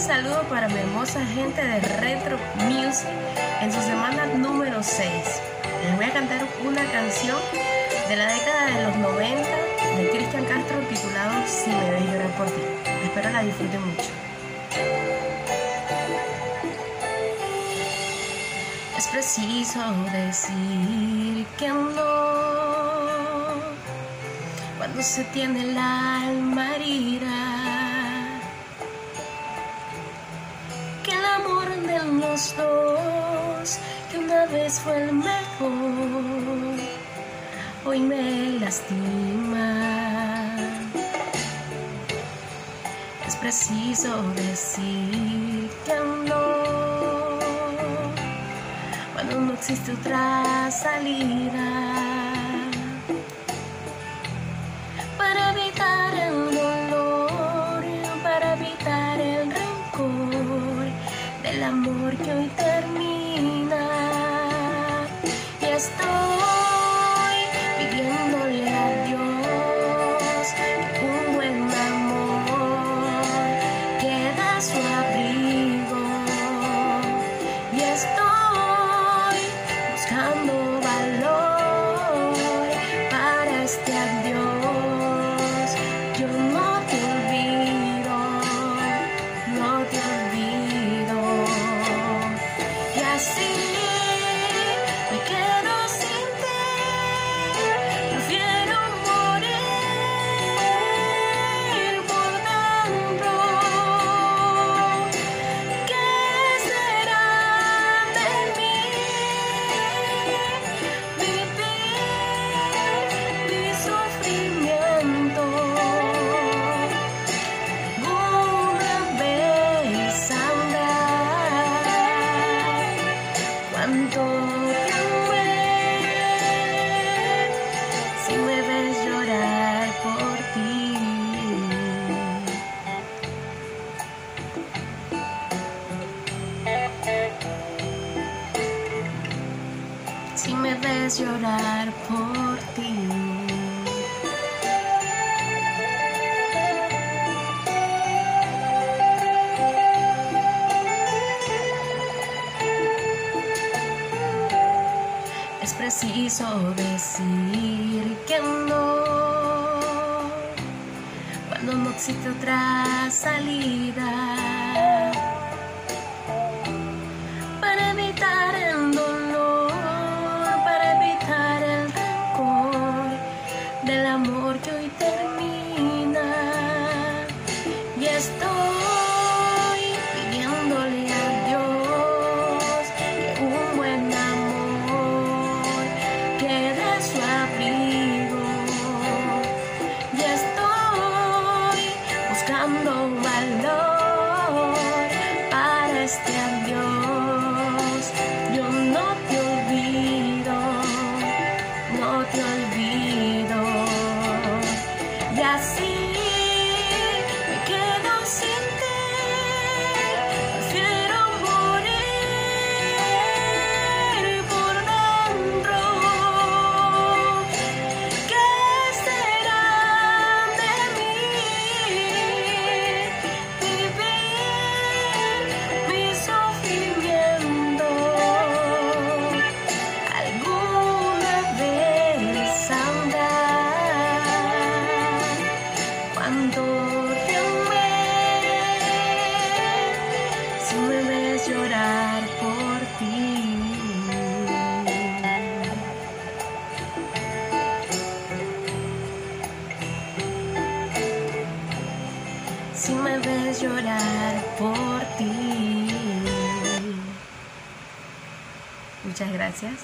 Un saludo para mi hermosa gente de Retro Music en su semana número 6. Les voy a cantar una canción de la década de los 90 de Cristian Castro titulado Si me ves llorar por ti. Espero la disfruten mucho. Es preciso decir que no cuando se tiene el alma. Que una vez fue el mejor, hoy me lastima. Es preciso decir que no cuando no existe otra salida. Estoy si me ves llorar por ti. Es preciso decir que no cuando no existe otra salida assim. Si me ves llorar por ti. Muchas gracias.